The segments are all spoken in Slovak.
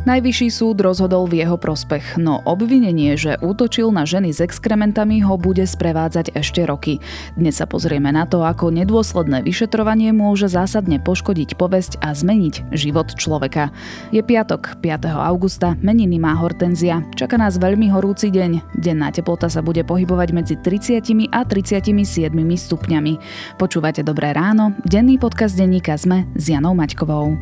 Najvyšší súd rozhodol v jeho prospech, no obvinenie, že útočil na ženy s exkrementami, ho bude sprevádzať ešte roky. Dnes sa pozrieme na to, ako nedôsledné vyšetrovanie môže zásadne poškodiť povesť a zmeniť život človeka. Je piatok, 5. augusta, meniny má Hortenzia. Čaká nás veľmi horúci deň. Denná teplota sa bude pohybovať medzi 30 a 37 stupňami. Počúvate Dobré ráno, denný podcast denníka sme s Janou Maťkovou.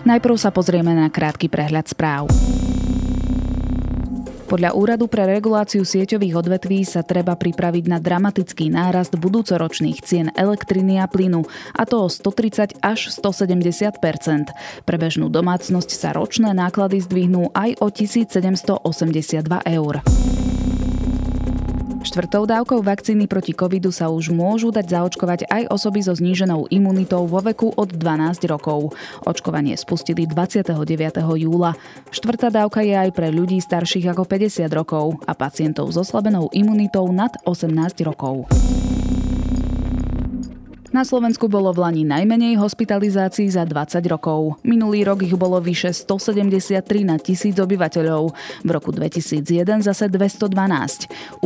Najprv sa pozrieme na krátky prehľad správ. Podľa Úradu pre reguláciu sieťových odvetví sa treba pripraviť na dramatický nárast budúcoročných cien elektriny a plynu, a to o 130 až 170 Pre bežnú domácnosť sa ročné náklady zdvihnú aj o 1782 eur. Štvrtou dávkou vakcíny proti covidu sa už môžu dať zaočkovať aj osoby so zníženou imunitou vo veku od 12 rokov. Očkovanie spustili 29. júla. Štvrtá dávka je aj pre ľudí starších ako 50 rokov a pacientov s oslabenou imunitou nad 18 rokov. Na Slovensku bolo v Lani najmenej hospitalizácií za 20 rokov. Minulý rok ich bolo vyše 173 na tisíc obyvateľov. V roku 2001 zase 212.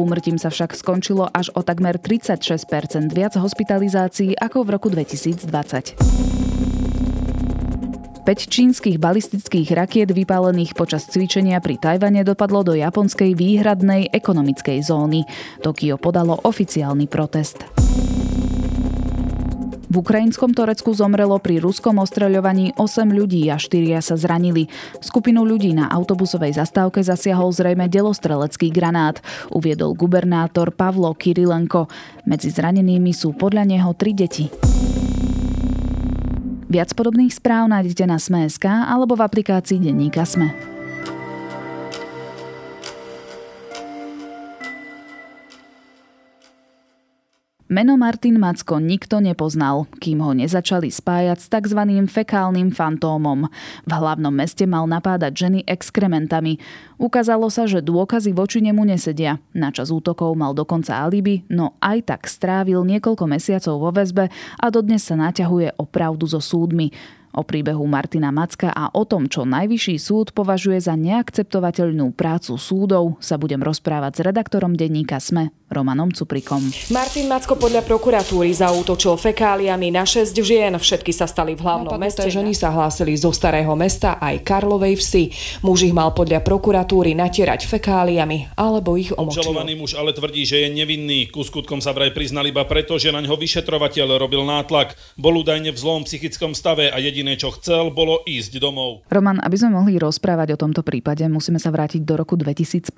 Úmrtím sa však skončilo až o takmer 36% viac hospitalizácií ako v roku 2020. 5 čínskych balistických rakiet vypálených počas cvičenia pri Tajvane dopadlo do japonskej výhradnej ekonomickej zóny. Tokio podalo oficiálny protest. V ukrajinskom Torecku zomrelo pri ruskom ostreľovaní 8 ľudí a 4 sa zranili. Skupinu ľudí na autobusovej zastávke zasiahol zrejme delostrelecký granát, uviedol gubernátor Pavlo Kirilenko. Medzi zranenými sú podľa neho tri deti. Viac podobných správ nájdete na Sme.sk alebo v aplikácii Denníka Sme. Meno Martin Macko nikto nepoznal, kým ho nezačali spájať s tzv. fekálnym fantómom. V hlavnom meste mal napádať ženy exkrementami. Ukázalo sa, že dôkazy voči nemu nesedia. Na čas útokov mal dokonca alibi, no aj tak strávil niekoľko mesiacov vo väzbe a dodnes sa naťahuje o pravdu so súdmi. O príbehu Martina Macka a o tom, čo Najvyšší súd považuje za neakceptovateľnú prácu súdov, sa budem rozprávať s redaktorom denníka SME Romanom Cuprikom. Martin Macko podľa prokuratúry zaútočil fekáliami na 6 žien. Všetky sa stali v hlavnom Napadnuté meste. ženy sa hlásili zo starého mesta aj Karlovej vsi. Muž ich mal podľa prokuratúry natierať fekáliami alebo ich omočil. Obžalovaný muž ale tvrdí, že je nevinný. Ku skutkom sa vraj priznal iba preto, že na ňo vyšetrovateľ robil nátlak. Bol údajne v zlom psychickom stave a jediné, čo chcel, bolo ísť domov. Roman, aby sme mohli rozprávať o tomto prípade, musíme sa vrátiť do roku 2015.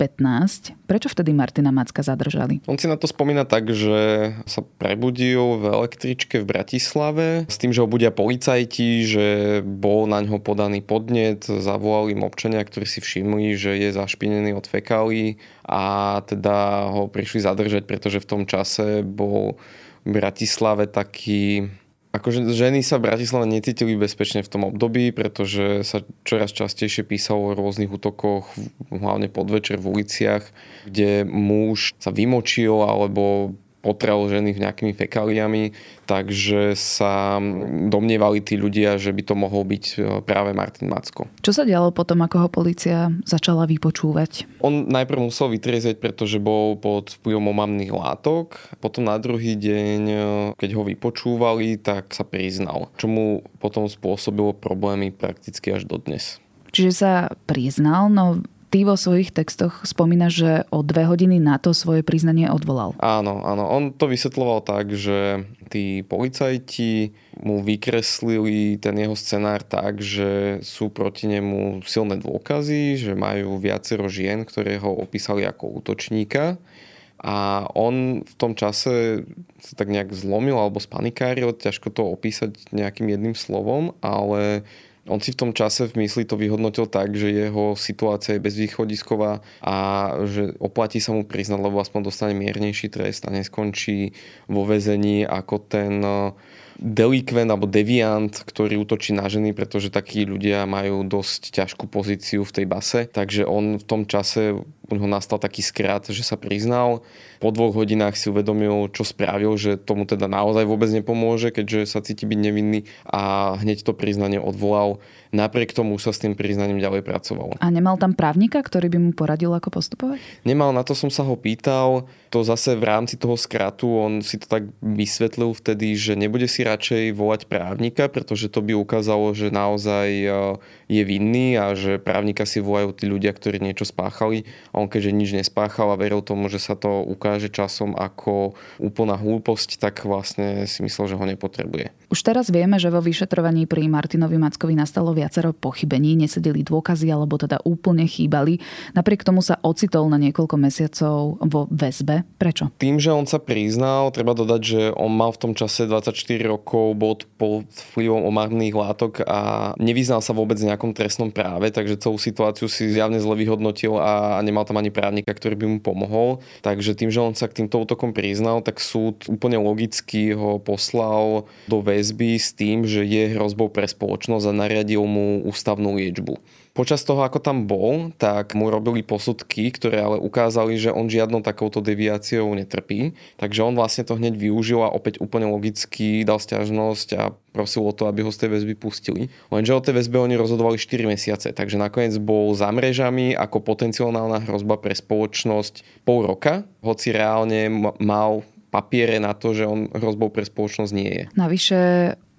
Prečo vtedy Martina Macka zadržali? On si na to spomína tak, že sa prebudil v električke v Bratislave s tým, že ho budia policajti, že bol na ňo podaný podnet, zavolali im občania, ktorí si všimli, že je zašpinený od fekálí a teda ho prišli zadržať, pretože v tom čase bol v Bratislave taký Akože ženy sa v Bratislave necítili bezpečne v tom období, pretože sa čoraz častejšie písalo o rôznych útokoch, hlavne podvečer v uliciach, kde muž sa vymočil alebo ženy nejakými fekáliami, takže sa domnievali tí ľudia, že by to mohol byť e, práve Martin Macko. Čo sa dialo potom, ako ho policia začala vypočúvať? On najprv musel vytriezať, pretože bol pod vplyvom omamných látok. Potom na druhý deň, e, keď ho vypočúvali, tak sa priznal, čo mu potom spôsobilo problémy prakticky až dodnes. Čiže sa priznal, no ty vo svojich textoch spomínaš, že o dve hodiny na to svoje priznanie odvolal. Áno, áno. On to vysvetloval tak, že tí policajti mu vykreslili ten jeho scenár tak, že sú proti nemu silné dôkazy, že majú viacero žien, ktoré ho opísali ako útočníka. A on v tom čase sa tak nejak zlomil alebo spanikáril, ťažko to opísať nejakým jedným slovom, ale on si v tom čase v mysli to vyhodnotil tak, že jeho situácia je bezvýchodisková a že oplatí sa mu priznať, lebo aspoň dostane miernejší trest a neskončí vo väzení ako ten delikvent alebo deviant, ktorý útočí na ženy, pretože takí ľudia majú dosť ťažkú pozíciu v tej base. Takže on v tom čase u neho nastal taký skrat, že sa priznal. Po dvoch hodinách si uvedomil, čo spravil, že tomu teda naozaj vôbec nepomôže, keďže sa cíti byť nevinný a hneď to priznanie odvolal. Napriek tomu sa s tým priznaním ďalej pracovalo. A nemal tam právnika, ktorý by mu poradil, ako postupovať? Nemal, na to som sa ho pýtal. To zase v rámci toho skratu on si to tak vysvetlil vtedy, že nebude si radšej volať právnika, pretože to by ukázalo, že naozaj je vinný a že právnika si volajú tí ľudia, ktorí niečo spáchali a on keďže nič nespáchal a veril tomu, že sa to ukáže časom ako úplná hlúposť, tak vlastne si myslel, že ho nepotrebuje. Už teraz vieme, že vo vyšetrovaní pri Martinovi Mackovi nastalo viacero pochybení, nesedeli dôkazy alebo teda úplne chýbali. Napriek tomu sa ocitol na niekoľko mesiacov vo väzbe. Prečo? Tým, že on sa priznal, treba dodať, že on mal v tom čase 24 rokov, bol pod vplyvom omárnych látok a nevyznal sa vôbec v nejakom trestnom práve, takže celú situáciu si zjavne zle vyhodnotil a nemal tam ani právnika, ktorý by mu pomohol. Takže tým, že on sa k týmto útokom priznal, tak súd úplne logicky ho poslal do väzby s tým, že je hrozbou pre spoločnosť a nariadil mu ústavnú liečbu. Počas toho, ako tam bol, tak mu robili posudky, ktoré ale ukázali, že on žiadnou takouto deviáciou netrpí. Takže on vlastne to hneď využil a opäť úplne logicky dal stiažnosť a prosil o to, aby ho z tej väzby pustili. Lenže o tej väzbe oni rozhodovali 4 mesiace, takže nakoniec bol za mrežami ako potenciálna hrozba pre spoločnosť pol roka, hoci reálne mal papiere na to, že on hrozbou pre spoločnosť nie je. Navyše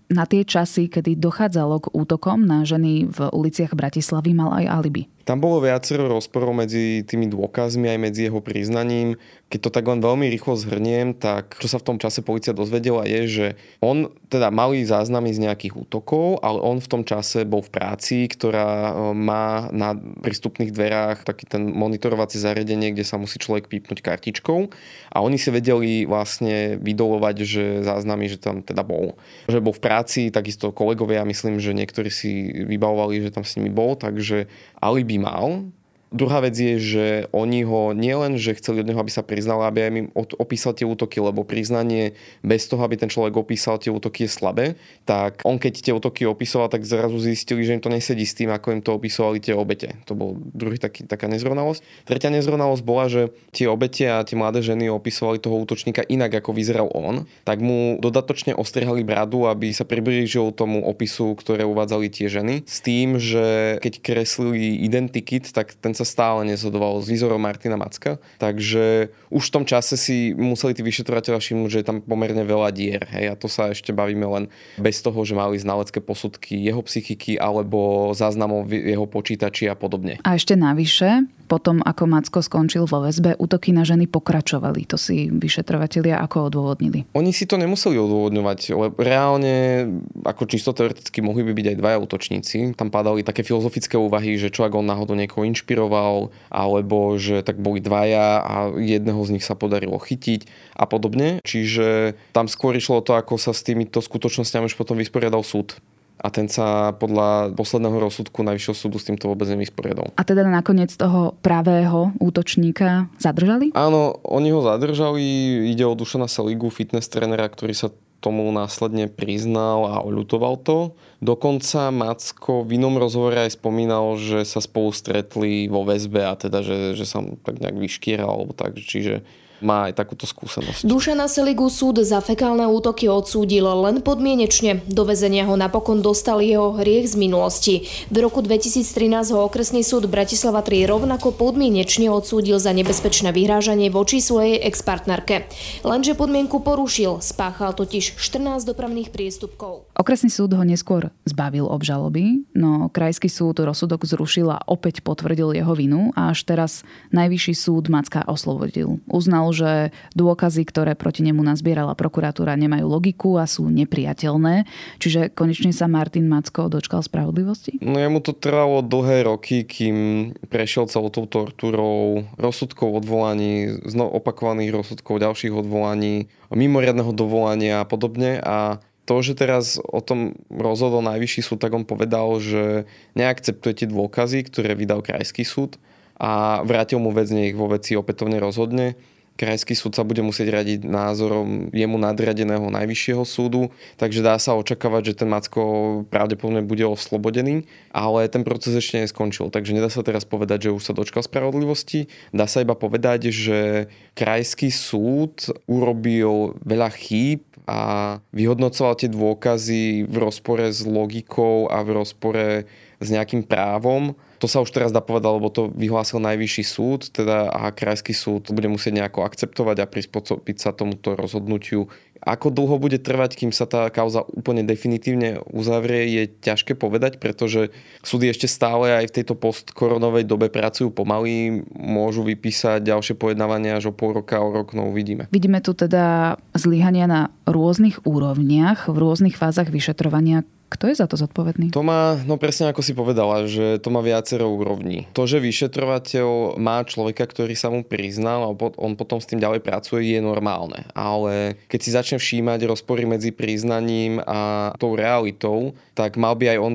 na tie časy, kedy dochádzalo k útokom na ženy v uliciach Bratislavy, mal aj alibi. Tam bolo viacero rozporov medzi tými dôkazmi aj medzi jeho priznaním. Keď to tak len veľmi rýchlo zhrniem, tak čo sa v tom čase policia dozvedela je, že on teda mali záznamy z nejakých útokov, ale on v tom čase bol v práci, ktorá e, má na prístupných dverách taký ten monitorovací zariadenie, kde sa musí človek pípnuť kartičkou a oni si vedeli vlastne vydolovať, že záznamy, že tam teda bol. Že bol v práci, takisto kolegovia, myslím, že niektorí si vybavovali, že tam s nimi bol, takže alibi mal, Druhá vec je, že oni ho nielen, že chceli od neho, aby sa priznal, aby aj im opísal tie útoky, lebo priznanie bez toho, aby ten človek opísal tie útoky je slabé, tak on keď tie útoky opísal, tak zrazu zistili, že im to nesedí s tým, ako im to opisovali tie obete. To bol druhý taký, taká nezrovnalosť. Tretia nezrovnalosť bola, že tie obete a tie mladé ženy opisovali toho útočníka inak, ako vyzeral on, tak mu dodatočne ostrihali bradu, aby sa priblížil tomu opisu, ktoré uvádzali tie ženy, s tým, že keď kreslili identikit, tak ten sa stále nezhodoval s výzorom Martina Macka, takže už v tom čase si museli tí vyšetrovateľa všimnúť, že je tam pomerne veľa dier. Hej, a to sa ešte bavíme len bez toho, že mali znalecké posudky jeho psychiky alebo záznamov jeho počítači a podobne. A ešte navyše, potom, ako Macko skončil vo väzbe, útoky na ženy pokračovali. To si vyšetrovatelia ako odôvodnili? Oni si to nemuseli odôvodňovať, lebo reálne, ako čisto teoreticky, mohli by byť aj dvaja útočníci. Tam padali také filozofické úvahy, že čo ak on náhodou niekoho inšpiroval, alebo že tak boli dvaja a jedného z nich sa podarilo chytiť a podobne. Čiže tam skôr išlo to, ako sa s týmito skutočnosťami už potom vysporiadal súd a ten sa podľa posledného rozsudku Najvyššieho súdu s týmto vôbec nevysporiadal. A teda nakoniec toho pravého útočníka zadržali? Áno, oni ho zadržali. Ide o Dušana Seligu, fitness trénera, ktorý sa tomu následne priznal a oľutoval to. Dokonca Macko v inom rozhovore aj spomínal, že sa spolu stretli vo väzbe a teda, že, že sa tak nejak vyškieral alebo tak. Čiže má aj takúto skúsenosť. Dušana Seligu súd za fekálne útoky odsúdil len podmienečne. Do väzenia ho napokon dostal jeho hriech z minulosti. V roku 2013 ho okresný súd Bratislava 3 rovnako podmienečne odsúdil za nebezpečné vyhrážanie voči svojej expartnerke. Lenže podmienku porušil, spáchal totiž 14 dopravných priestupkov. Okresný súd ho neskôr zbavil obžaloby, no krajský súd rozsudok zrušil a opäť potvrdil jeho vinu a až teraz najvyšší súd Macka oslobodil. Uznal že dôkazy, ktoré proti nemu nazbierala prokuratúra, nemajú logiku a sú nepriateľné. Čiže konečne sa Martin Macko dočkal spravodlivosti? No jemu to trvalo dlhé roky, kým prešiel celou tou tortúrou rozsudkov odvolaní, znov opakovaných rozsudkov, ďalších odvolaní, mimoriadného dovolania a podobne. A to, že teraz o tom rozhodol najvyšší súd, tak on povedal, že neakceptuje tie dôkazy, ktoré vydal krajský súd a vrátil mu vec, nech vo veci opätovne rozhodne krajský súd sa bude musieť radiť názorom jemu nadradeného najvyššieho súdu, takže dá sa očakávať, že ten Macko pravdepodobne bude oslobodený, ale ten proces ešte neskončil, takže nedá sa teraz povedať, že už sa dočkal spravodlivosti. Dá sa iba povedať, že krajský súd urobil veľa chýb a vyhodnocoval tie dôkazy v rozpore s logikou a v rozpore s nejakým právom. To sa už teraz dá povedať, lebo to vyhlásil najvyšší súd, teda a krajský súd bude musieť nejako akceptovať a prispôsobiť sa tomuto rozhodnutiu. Ako dlho bude trvať, kým sa tá kauza úplne definitívne uzavrie, je ťažké povedať, pretože súdy ešte stále aj v tejto postkoronovej dobe pracujú pomaly, môžu vypísať ďalšie pojednávania až o pol roka, o rok, no uvidíme. Vidíme tu teda zlyhania na rôznych úrovniach, v rôznych fázach vyšetrovania. Kto je za to zodpovedný? To má, no presne ako si povedala, že to má viacero úrovní. To, že vyšetrovateľ má človeka, ktorý sa mu priznal a on potom s tým ďalej pracuje, je normálne. Ale keď si začne všímať rozpory medzi priznaním a tou realitou, tak mal by aj on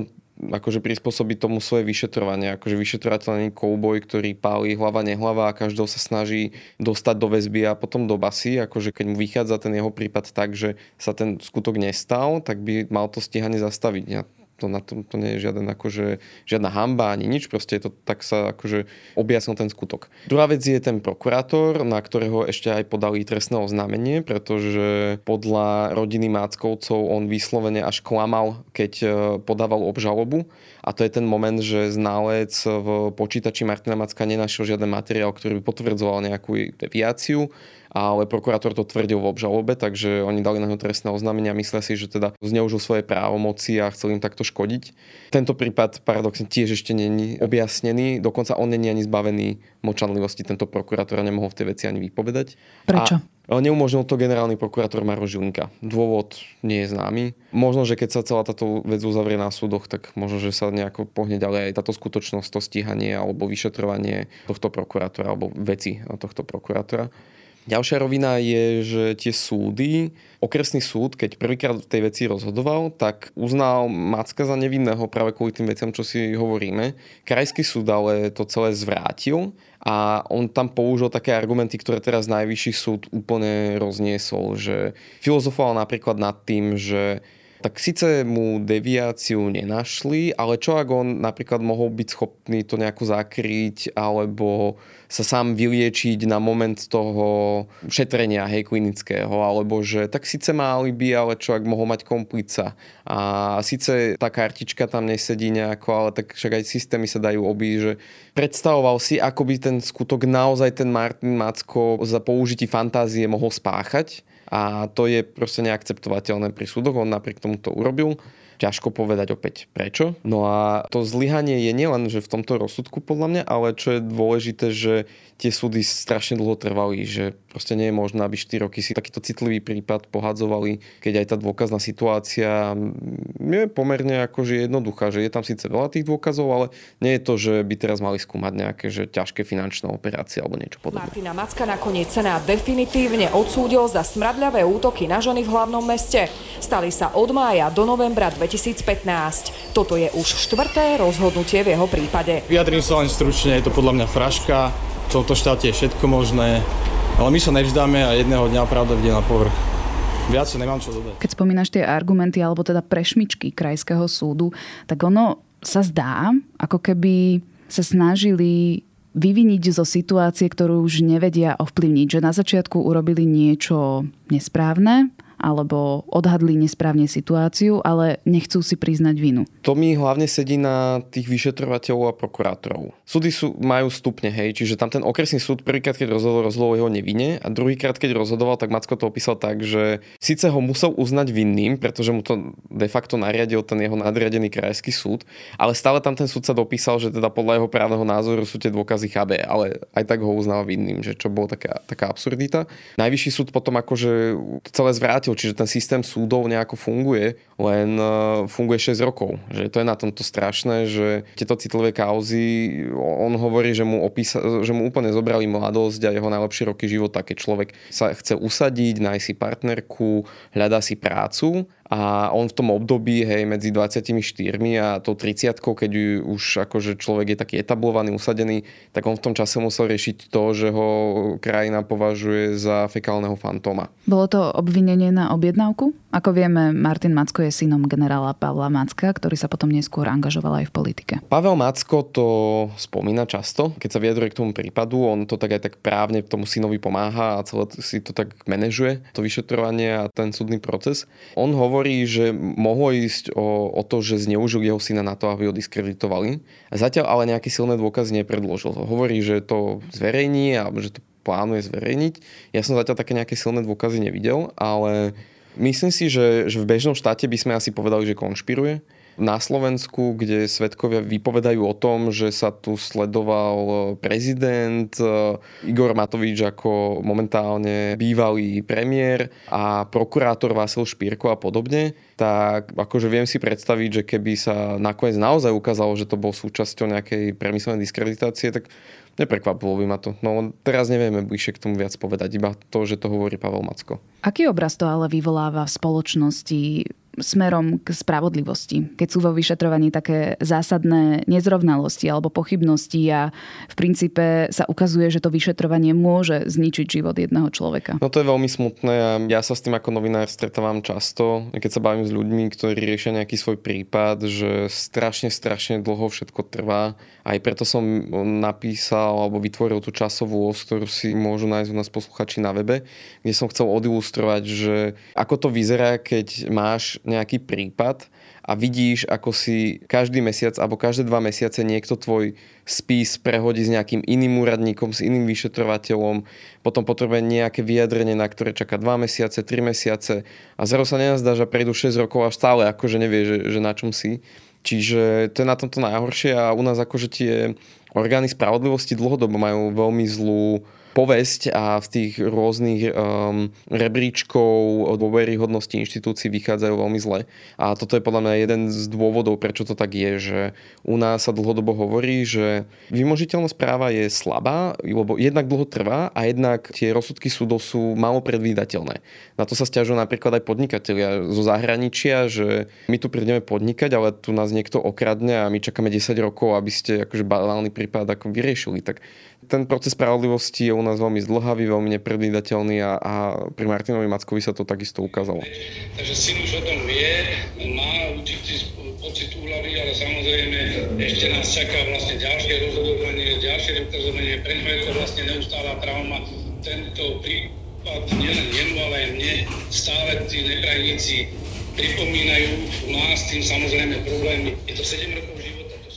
akože prispôsobiť tomu svoje vyšetrovanie. Akože vyšetrovateľ není kouboj, ktorý pálí hlava nehlava a každého sa snaží dostať do väzby a potom do basy. Akože keď mu vychádza ten jeho prípad tak, že sa ten skutok nestal, tak by mal to stíhanie zastaviť. Ja to, na tom, to nie je žiaden, akože, žiadna hamba ani nič, proste je to, tak sa akože objasnil ten skutok. Druhá vec je ten prokurátor, na ktorého ešte aj podali trestné oznámenie, pretože podľa rodiny Máckovcov on vyslovene až klamal, keď e, podával obžalobu a to je ten moment, že ználec v počítači Martina Macka nenašiel žiaden materiál, ktorý by potvrdzoval nejakú deviáciu ale prokurátor to tvrdil v obžalobe, takže oni dali na ňo trestné oznámenia a myslia si, že teda zneužil svoje právomoci a chcel im takto škodiť. Tento prípad paradoxne tiež ešte není objasnený, dokonca on není ani zbavený močanlivosti, tento prokurátor nemohol v tej veci ani vypovedať. Prečo? A neumožnil to generálny prokurátor Maro Žilinka. Dôvod nie je známy. Možno, že keď sa celá táto vec uzavrie na súdoch, tak možno, že sa nejako pohne ďalej aj táto skutočnosť, to stíhanie alebo vyšetrovanie tohto prokurátora alebo veci tohto prokurátora. Ďalšia rovina je, že tie súdy, okresný súd, keď prvýkrát v tej veci rozhodoval, tak uznal Macka za nevinného práve kvôli tým veciam, čo si hovoríme. Krajský súd ale to celé zvrátil a on tam použil také argumenty, ktoré teraz najvyšší súd úplne rozniesol, že filozofoval napríklad nad tým, že tak síce mu deviáciu nenašli, ale čo ak on napríklad mohol byť schopný to nejako zakryť alebo sa sám vyliečiť na moment toho šetrenia hej, klinického, alebo že tak síce má alibi, ale čo ak mohol mať komplica. A síce tá kartička tam nesedí nejako, ale tak však aj systémy sa dajú obísť, že predstavoval si, ako by ten skutok naozaj ten Martin Macko za použití fantázie mohol spáchať a to je proste neakceptovateľné pri súdoch. On napriek tomu to urobil. Ťažko povedať opäť prečo. No a to zlyhanie je nielen, že v tomto rozsudku podľa mňa, ale čo je dôležité, že tie súdy strašne dlho trvali, že proste nie je možné, aby 4 roky si takýto citlivý prípad pohadzovali, keď aj tá dôkazná situácia je pomerne akože jednoduchá, že je tam síce veľa tých dôkazov, ale nie je to, že by teraz mali skúmať nejaké že ťažké finančné operácie alebo niečo podobné. Martina Macka nakoniec Senát definitívne odsúdil za smradľavé útoky na ženy v hlavnom meste. Stali sa od mája do novembra 2015. Toto je už štvrté rozhodnutie v jeho prípade. Vyjadrím sa len stručne, je to podľa mňa fraška, v tomto štáte je všetko možné, ale my sa nevzdáme a jedného dňa pravda vde na povrch. Viac nemám čo dodať. Keď spomínaš tie argumenty alebo teda prešmičky krajského súdu, tak ono sa zdá, ako keby sa snažili vyviniť zo situácie, ktorú už nevedia ovplyvniť. Že na začiatku urobili niečo nesprávne alebo odhadli nesprávne situáciu, ale nechcú si priznať vinu. To mi hlavne sedí na tých vyšetrovateľov a prokurátorov. Súdy sú, majú stupne, hej, čiže tam ten okresný súd prvýkrát, keď rozhodol, rozhodol jeho nevine a druhýkrát, keď rozhodoval, tak Macko to opísal tak, že síce ho musel uznať vinným, pretože mu to de facto nariadil ten jeho nadriadený krajský súd, ale stále tam ten súd sa dopísal, že teda podľa jeho právneho názoru sú tie dôkazy KB, ale aj tak ho uznal vinným, že čo bolo taká, taká absurdita. Najvyšší súd potom akože celé zvrátil zistil, čiže ten systém súdov nejako funguje, len e, funguje 6 rokov. Že to je na tomto strašné, že tieto citlivé kauzy, on hovorí, že mu, opísa, že mu úplne zobrali mladosť a jeho najlepšie roky života, keď človek sa chce usadiť, nájsť si partnerku, hľadá si prácu a on v tom období, hej, medzi 24 a tou 30 keď už akože človek je taký etablovaný, usadený, tak on v tom čase musel riešiť to, že ho krajina považuje za fekálneho fantóma. Bolo to obvinenie na objednávku? Ako vieme, Martin Macko je synom generála Pavla Macka, ktorý sa potom neskôr angažoval aj v politike. Pavel Macko to spomína často, keď sa vyjadruje k tomu prípadu, on to tak aj tak právne tomu synovi pomáha a celé si to tak manažuje, to vyšetrovanie a ten súdny proces. On hovorí, že mohlo ísť o, o to, že zneužil jeho syna na to, aby ho diskreditovali. Zatiaľ ale nejaké silné dôkazy nepredložil. Hovorí, že to zverejní alebo že to plánuje zverejniť. Ja som zatiaľ také nejaké silné dôkazy nevidel, ale Myslím si, že, že v bežnom štáte by sme asi povedali, že konšpiruje. Na Slovensku, kde svetkovia vypovedajú o tom, že sa tu sledoval prezident eh, Igor Matovič ako momentálne bývalý premiér a prokurátor Vasil Špírko a podobne, tak akože viem si predstaviť, že keby sa nakoniec naozaj ukázalo, že to bol súčasťou nejakej premyslenej diskreditácie, tak Neprekvapilo by ma to. No teraz nevieme bližšie k tomu viac povedať, iba to, že to hovorí Pavel Macko. Aký obraz to ale vyvoláva v spoločnosti smerom k spravodlivosti, keď sú vo vyšetrovaní také zásadné nezrovnalosti alebo pochybnosti a v princípe sa ukazuje, že to vyšetrovanie môže zničiť život jedného človeka. No to je veľmi smutné a ja sa s tým ako novinár stretávam často, keď sa bavím s ľuďmi, ktorí riešia nejaký svoj prípad, že strašne, strašne dlho všetko trvá. Aj preto som napísal alebo vytvoril tú časovú os, ktorú si môžu nájsť u nás posluchači na webe, kde som chcel odilustrovať, že ako to vyzerá, keď máš nejaký prípad a vidíš, ako si každý mesiac alebo každé dva mesiace niekto tvoj spis prehodí s nejakým iným úradníkom, s iným vyšetrovateľom, potom potrebuje nejaké vyjadrenie, na ktoré čaká dva mesiace, tri mesiace a zrazu sa nenazdá, že prejdu 6 rokov a stále akože nevie, že, že na čom si. Čiže to je na tomto najhoršie a u nás akože tie orgány spravodlivosti dlhodobo majú veľmi zlú povesť a v tých rôznych um, rebríčkov o dôveryhodnosti inštitúcií vychádzajú veľmi zle. A toto je podľa mňa jeden z dôvodov, prečo to tak je, že u nás sa dlhodobo hovorí, že vymožiteľnosť práva je slabá, lebo jednak dlho trvá a jednak tie rozsudky súdov sú málo predvídateľné. Na to sa stiažujú napríklad aj podnikatelia zo zahraničia, že my tu prídeme podnikať, ale tu nás niekto okradne a my čakáme 10 rokov, aby ste akože banálny prípad ako vyriešili. Tak ten proces spravodlivosti je u nás veľmi zdlhavý, veľmi nepredvídateľný a, a pri Martinovi Mackovi sa to takisto ukázalo. Takže syn už o tom vie, má určitý pocit úľavy, ale samozrejme ešte nás čaká vlastne ďalšie rozhodovanie, ďalšie dokazovanie, pre je to vlastne neustála trauma. Tento prípad nielen jemu, ale aj mne stále tí neprajníci pripomínajú, má s tým samozrejme problémy. Je to 7 rokov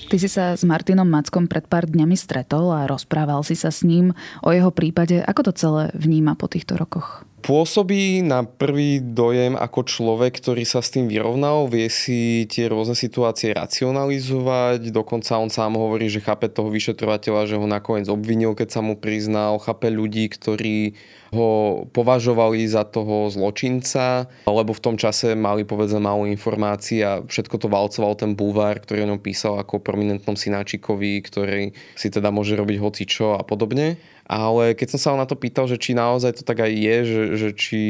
Ty si sa s Martinom Mackom pred pár dňami stretol a rozprával si sa s ním o jeho prípade. Ako to celé vníma po týchto rokoch? Pôsobí na prvý dojem ako človek, ktorý sa s tým vyrovnal, vie si tie rôzne situácie racionalizovať, dokonca on sám hovorí, že chápe toho vyšetrovateľa, že ho nakoniec obvinil, keď sa mu priznal, chápe ľudí, ktorí ho považovali za toho zločinca, lebo v tom čase mali povedzme málo informácií a všetko to valcoval ten búvar, ktorý o ňom písal ako prominentnom synáčikovi, ktorý si teda môže robiť hocičo a podobne. Ale keď som sa ho na to pýtal, že či naozaj to tak aj je, že, že či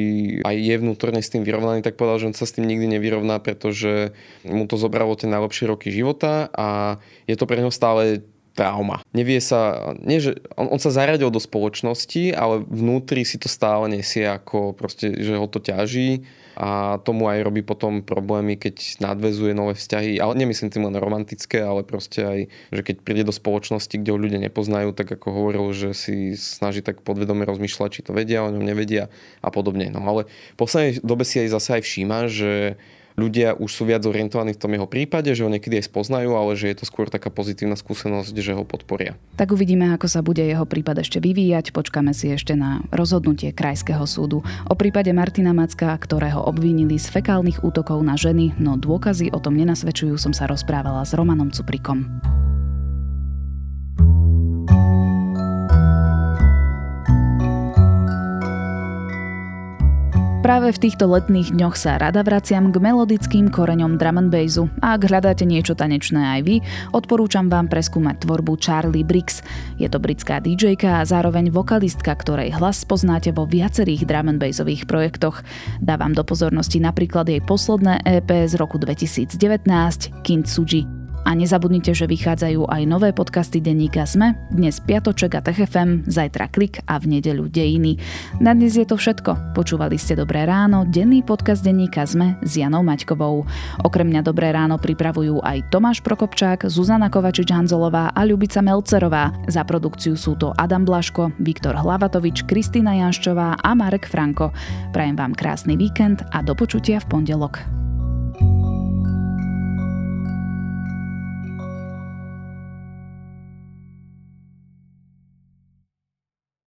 aj je vnútorne s tým vyrovnaný, tak povedal, že on sa s tým nikdy nevyrovná, pretože mu to zobralo tie najlepšie roky života a je to pre neho stále trauma. Nevie sa, nie, že on, on sa zaradil do spoločnosti, ale vnútri si to stále nesie ako proste, že ho to ťaží a tomu aj robí potom problémy, keď nadvezuje nové vzťahy, ale nemyslím tým len romantické, ale proste aj, že keď príde do spoločnosti, kde ho ľudia nepoznajú, tak ako hovoril, že si snaží tak podvedome rozmýšľať, či to vedia, o ňom nevedia a podobne. No ale v poslednej dobe si aj zase aj všíma, že ľudia už sú viac orientovaní v tom jeho prípade, že ho niekedy aj spoznajú, ale že je to skôr taká pozitívna skúsenosť, že ho podporia. Tak uvidíme, ako sa bude jeho prípad ešte vyvíjať. Počkáme si ešte na rozhodnutie Krajského súdu. O prípade Martina Macka, ktorého obvinili z fekálnych útokov na ženy, no dôkazy o tom nenasvedčujú, som sa rozprávala s Romanom Cuprikom. Práve v týchto letných dňoch sa rada vraciam k melodickým koreňom drum and bassu a ak hľadáte niečo tanečné aj vy, odporúčam vám preskúmať tvorbu Charlie Briggs. Je to britská dj a zároveň vokalistka, ktorej hlas poznáte vo viacerých drum and bassových projektoch. Dávam do pozornosti napríklad jej posledné EP z roku 2019 Kintsugi. A nezabudnite, že vychádzajú aj nové podcasty denníka SME, dnes Piatoček a TFM, zajtra Klik a v nedeľu Dejiny. Na dnes je to všetko. Počúvali ste Dobré ráno, denný podcast denníka SME s Janou Maťkovou. Okrem mňa Dobré ráno pripravujú aj Tomáš Prokopčák, Zuzana Kovačič-Hanzolová a Ľubica Melcerová. Za produkciu sú to Adam Blaško, Viktor Hlavatovič, Kristýna Janščová a Marek Franko. Prajem vám krásny víkend a do počutia v pondelok.